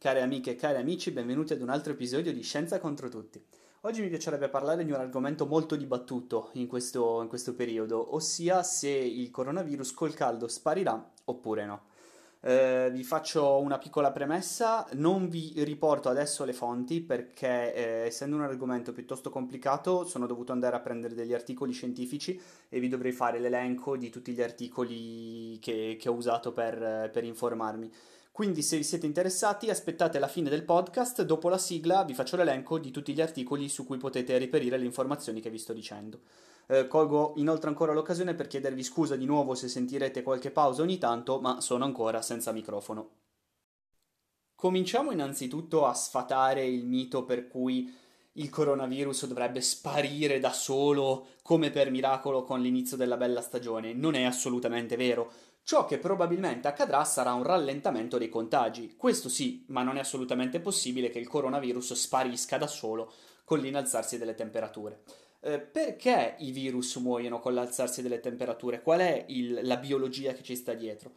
Care amiche e cari amici, benvenuti ad un altro episodio di Scienza contro tutti. Oggi mi piacerebbe parlare di un argomento molto dibattuto in questo, in questo periodo, ossia se il coronavirus col caldo sparirà oppure no. Eh, vi faccio una piccola premessa, non vi riporto adesso le fonti perché eh, essendo un argomento piuttosto complicato sono dovuto andare a prendere degli articoli scientifici e vi dovrei fare l'elenco di tutti gli articoli che, che ho usato per, per informarmi. Quindi se vi siete interessati aspettate la fine del podcast, dopo la sigla vi faccio l'elenco di tutti gli articoli su cui potete reperire le informazioni che vi sto dicendo. Eh, colgo inoltre ancora l'occasione per chiedervi scusa di nuovo se sentirete qualche pausa ogni tanto, ma sono ancora senza microfono. Cominciamo innanzitutto a sfatare il mito per cui il coronavirus dovrebbe sparire da solo come per miracolo con l'inizio della bella stagione. Non è assolutamente vero. Ciò che probabilmente accadrà sarà un rallentamento dei contagi. Questo sì, ma non è assolutamente possibile che il coronavirus sparisca da solo con l'inalzarsi delle temperature. Eh, perché i virus muoiono con l'alzarsi delle temperature? Qual è il, la biologia che ci sta dietro?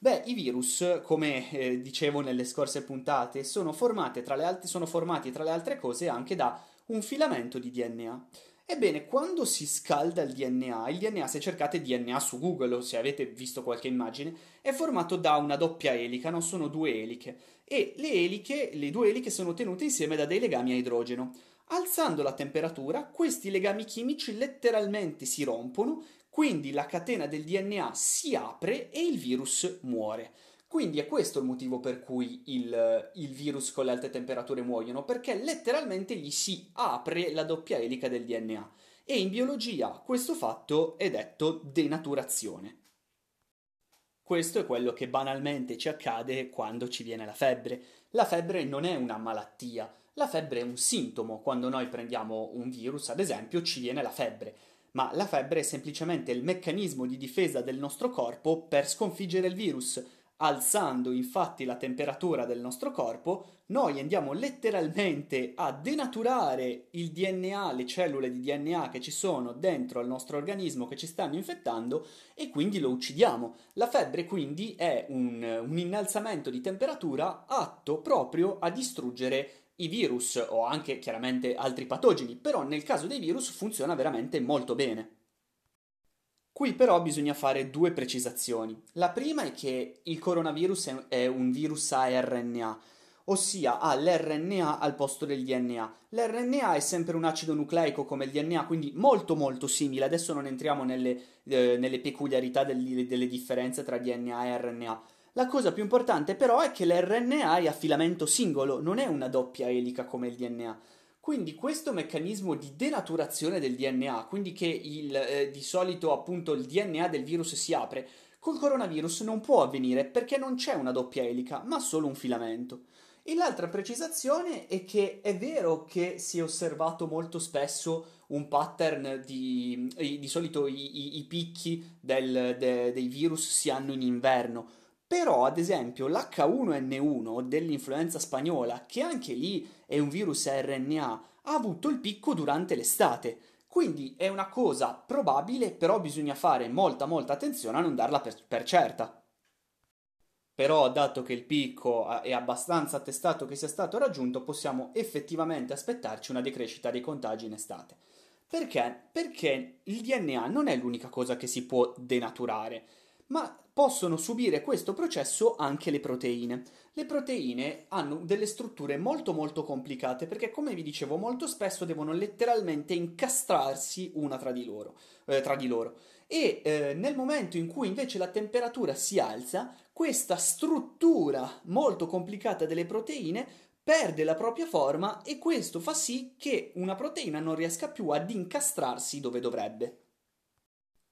Beh, i virus, come eh, dicevo nelle scorse puntate, sono alt- sono formati tra le altre cose anche da un filamento di DNA. Ebbene, quando si scalda il DNA, il DNA, se cercate DNA su Google o se avete visto qualche immagine, è formato da una doppia elica, non sono due eliche. E le eliche, le due eliche sono tenute insieme da dei legami a idrogeno. Alzando la temperatura, questi legami chimici letteralmente si rompono, quindi la catena del DNA si apre e il virus muore. Quindi è questo il motivo per cui il, il, virus con le alte temperature muoiono, perché letteralmente gli si apre la doppia elica del DNA. E in biologia questo fatto è detto denaturazione. Questo è quello che banalmente ci accade quando ci viene la febbre. La febbre non è una malattia, la febbre è un sintomo, quando noi prendiamo un virus, ad esempio, ci viene la febbre, ma la febbre è semplicemente il meccanismo di difesa del nostro corpo per sconfiggere il virus. Alzando infatti la temperatura del nostro corpo, noi andiamo letteralmente a denaturare il DNA, le cellule di DNA che ci sono dentro al nostro organismo che ci stanno infettando e quindi lo uccidiamo. La febbre quindi è un, un innalzamento di temperatura atto proprio a distruggere i virus o anche chiaramente altri patogeni, però nel caso dei virus funziona veramente molto bene. Qui però bisogna fare due precisazioni. La prima è che il coronavirus è un virus a RNA, ossia ha l'RNA al posto del DNA. L'RNA è sempre un acido nucleico come il DNA, quindi molto molto simile. Adesso non entriamo nelle, eh, nelle peculiarità del, delle differenze tra DNA e RNA la cosa più importante però è che l'RNA è a filamento singolo, non è una doppia elica come il DNA. Quindi questo meccanismo di denaturazione del DNA, quindi che il, eh, di solito appunto il DNA del virus si apre, col coronavirus non può avvenire perché non c'è una doppia elica, ma solo un filamento. E l'altra precisazione è che è vero che si è osservato molto spesso un pattern di, di solito i, i, i picchi del, de, dei virus si hanno in inverno, però, ad esempio, l'H1N1 dell'influenza spagnola, che anche lì è un virus RNA, ha avuto il picco durante l'estate. Quindi è una cosa probabile, però bisogna fare molta molta attenzione a non darla per, per certa. Però, dato che il picco è abbastanza attestato che sia stato raggiunto, possiamo effettivamente aspettarci una decrescita dei contagi in estate. Perché? Perché il DNA non è l'unica cosa che si può denaturare ma possono subire questo processo anche le proteine. Le proteine hanno delle strutture molto molto complicate perché come vi dicevo molto spesso devono letteralmente incastrarsi una tra di loro, eh, tra di loro. e eh, nel momento in cui invece la temperatura si alza, questa struttura molto complicata delle proteine perde la propria forma e questo fa sì che una proteina non riesca più ad incastrarsi dove dovrebbe.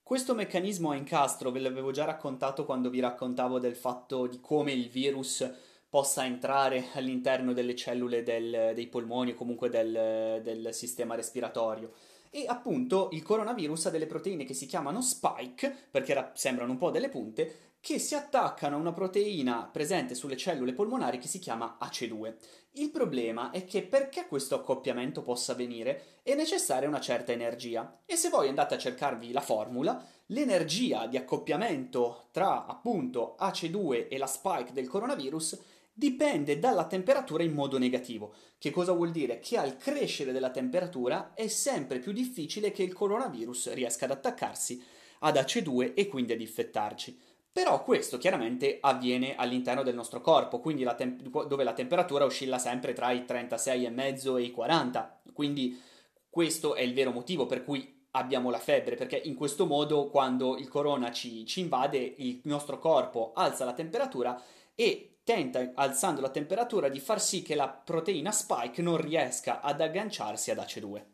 Questo meccanismo a incastro ve l'avevo già raccontato quando vi raccontavo del fatto di come il virus possa entrare all'interno delle cellule del, dei polmoni o comunque del, del sistema respiratorio. E appunto il coronavirus ha delle proteine che si chiamano spike, perché ra- sembrano un po' delle punte, che si attaccano a una proteina presente sulle cellule polmonari che si chiama AC2. Il problema è che perché questo accoppiamento possa avvenire è necessaria una certa energia e se voi andate a cercarvi la formula, l'energia di accoppiamento tra appunto AC2 e la spike del coronavirus dipende dalla temperatura in modo negativo. Che cosa vuol dire? Che al crescere della temperatura è sempre più difficile che il coronavirus riesca ad attaccarsi ad AC2 e quindi ad infettarci. Però questo chiaramente avviene all'interno del nostro corpo, quindi la temp- dove la temperatura oscilla sempre tra i 36,5 e i 40. Quindi questo è il vero motivo per cui abbiamo la febbre, perché in questo modo quando il corona ci, ci invade il nostro corpo alza la temperatura e tenta, alzando la temperatura, di far sì che la proteina spike non riesca ad agganciarsi ad ACE2.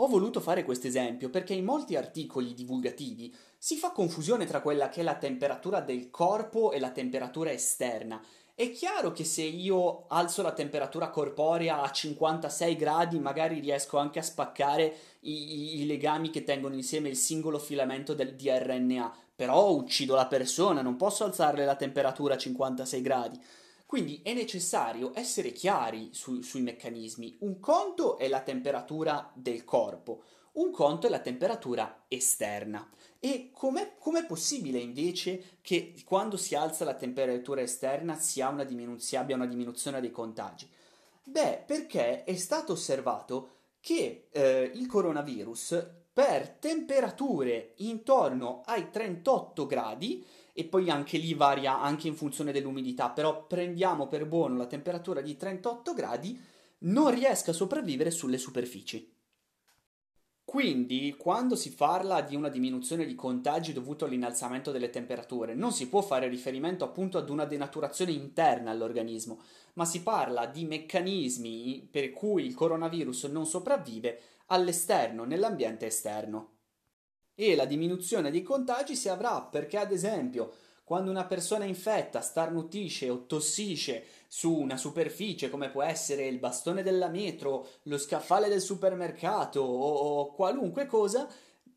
Ho voluto fare questo esempio perché in molti articoli divulgativi si fa confusione tra quella che è la temperatura del corpo e la temperatura esterna. È chiaro che se io alzo la temperatura corporea a 56 gradi, magari riesco anche a spaccare i, i legami che tengono insieme il singolo filamento del DNA, però uccido la persona, non posso alzarle la temperatura a 56 gradi. Quindi è necessario essere chiari su, sui meccanismi. Un conto è la temperatura del corpo, un conto è la temperatura esterna. E com'è, com'è possibile invece che quando si alza la temperatura esterna si, una diminu- si abbia una diminuzione dei contagi? Beh, perché è stato osservato che eh, il coronavirus per temperature intorno ai 38 gradi e poi anche lì varia anche in funzione dell'umidità, però prendiamo per buono la temperatura di 38 gradi, non riesca a sopravvivere sulle superfici. Quindi, quando si parla di una diminuzione di contagi dovuto all'innalzamento delle temperature, non si può fare riferimento appunto ad una denaturazione interna all'organismo, ma si parla di meccanismi per cui il coronavirus non sopravvive all'esterno, nell'ambiente esterno. E la diminuzione dei contagi si avrà perché ad esempio quando una persona infetta starnutisce o tossisce su una superficie come può essere il bastone della metro, lo scaffale del supermercato o, o qualunque cosa,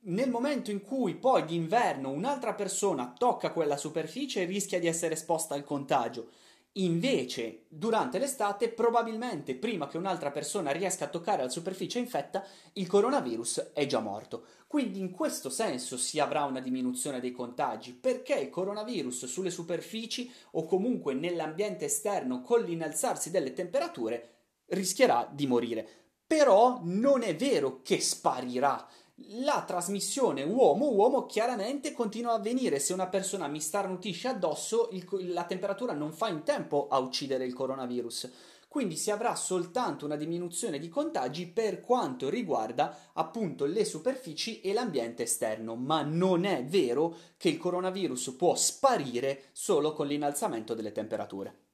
nel momento in cui poi d'inverno un'altra persona tocca quella superficie rischia di essere esposta al contagio. Invece, durante l'estate, probabilmente prima che un'altra persona riesca a toccare la superficie infetta, il coronavirus è già morto. Quindi in questo senso si avrà una diminuzione dei contagi, perché il coronavirus sulle superfici o comunque nell'ambiente esterno con l'innalzarsi delle temperature rischierà di morire. Però non è vero che sparirà la trasmissione uomo-uomo chiaramente continua a avvenire. Se una persona mi starnutisce addosso, il, la temperatura non fa in tempo a uccidere il coronavirus. Quindi si avrà soltanto una diminuzione di contagi per quanto riguarda appunto le superfici e l'ambiente esterno, ma non è vero che il coronavirus può sparire solo con l'innalzamento delle temperature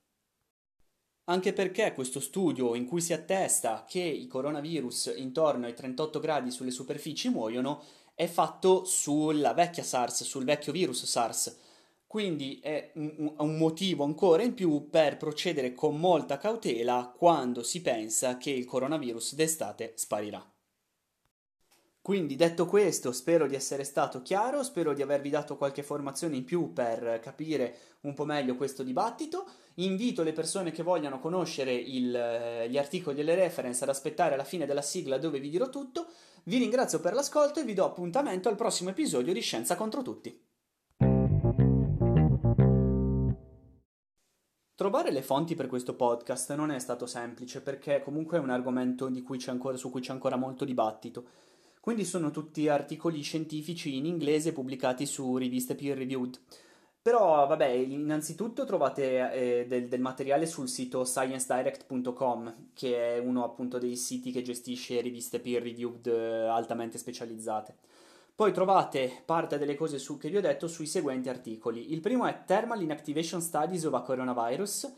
anche perché questo studio in cui si attesta che i coronavirus intorno ai 38 gradi sulle superfici muoiono è fatto sulla vecchia SARS, sul vecchio virus SARS. Quindi è un, motivo ancora in più per procedere con molta cautela quando si pensa che il coronavirus d'estate sparirà. Quindi detto questo, spero di essere stato chiaro, spero di avervi dato qualche informazione in più per capire un po' meglio questo dibattito. Invito le persone che vogliano conoscere il, eh, gli articoli e le reference ad aspettare la fine della sigla dove vi dirò tutto. Vi ringrazio per l'ascolto e vi do appuntamento al prossimo episodio di Scienza contro tutti. Trovare le fonti per questo podcast non è stato semplice perché comunque è un argomento cui ancora, su cui c'è ancora molto dibattito. Quindi sono tutti articoli scientifici in inglese pubblicati su riviste peer reviewed. Però, vabbè, innanzitutto trovate eh, del, del, materiale sul sito sciencedirect.com, che è uno appunto dei siti che gestisce riviste peer reviewed eh, altamente specializzate. Poi trovate parte delle cose su, che vi ho detto sui seguenti articoli. Il primo è Thermal Inactivation Studies of a Coronavirus,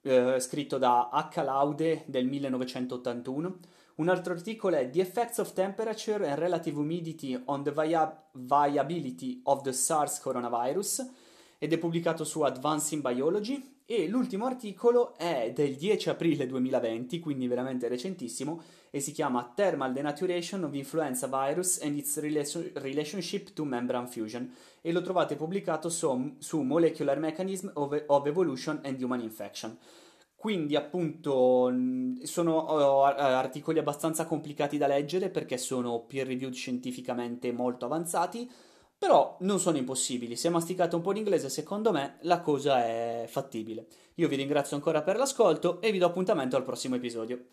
eh, scritto da H. Laude del 1981. Un altro articolo è The Effects of Temperature and Relative Humidity on the via- Viability of the SARS Coronavirus ed è pubblicato su Advancing Biology e l'ultimo articolo è del 10 aprile 2020, quindi veramente recentissimo, e si chiama Thermal Denaturation of Influenza Virus and its Relationship to Membrane Fusion e lo trovate pubblicato su, su Molecular Mechanism of, of Evolution and Human Infection. Quindi appunto sono articoli abbastanza complicati da leggere perché sono peer reviewed scientificamente molto avanzati, Però non sono impossibili, se masticate un po' l'inglese secondo me la cosa è fattibile. Io vi ringrazio ancora per l'ascolto e vi do appuntamento al prossimo episodio.